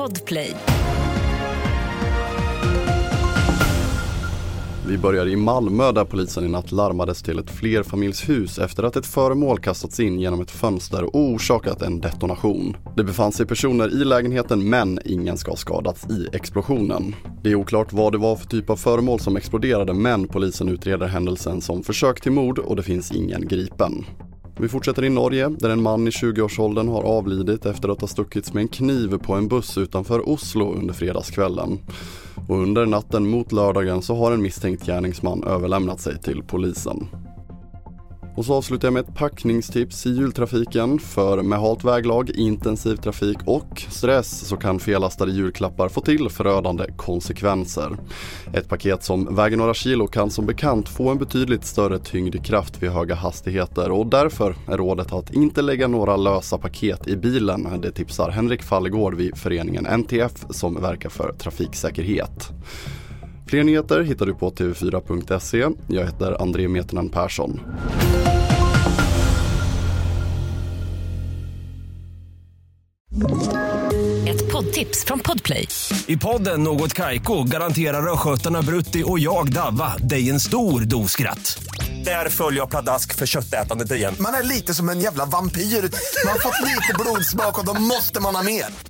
Podplay. Vi börjar i Malmö där polisen i natt larmades till ett flerfamiljshus efter att ett föremål kastats in genom ett fönster och orsakat en detonation. Det befann sig personer i lägenheten men ingen ska ha skadats i explosionen. Det är oklart vad det var för typ av föremål som exploderade men polisen utreder händelsen som försök till mord och det finns ingen gripen. Vi fortsätter i Norge där en man i 20-årsåldern har avlidit efter att ha stuckits med en kniv på en buss utanför Oslo under fredagskvällen. Och under natten mot lördagen så har en misstänkt gärningsman överlämnat sig till polisen. Och så avslutar jag med ett packningstips i jultrafiken. För med halt väglag, intensiv trafik och stress så kan fellastade julklappar få till förödande konsekvenser. Ett paket som väger några kilo kan som bekant få en betydligt större tyngdkraft vid höga hastigheter och därför är rådet att inte lägga några lösa paket i bilen. Det tipsar Henrik Fallegård vid föreningen NTF som verkar för trafiksäkerhet. Fler nyheter hittar du på tv4.se. Jag heter André Metenen Persson. Ett poddtips från Podplay. I podden Något Kaiko garanterar östgötarna Brutti och jag, Davva, dig en stor dos skratt. Där följer jag pladask för köttätandet igen. Man är lite som en jävla vampyr. Man har fått lite blodsmak och då måste man ha mer.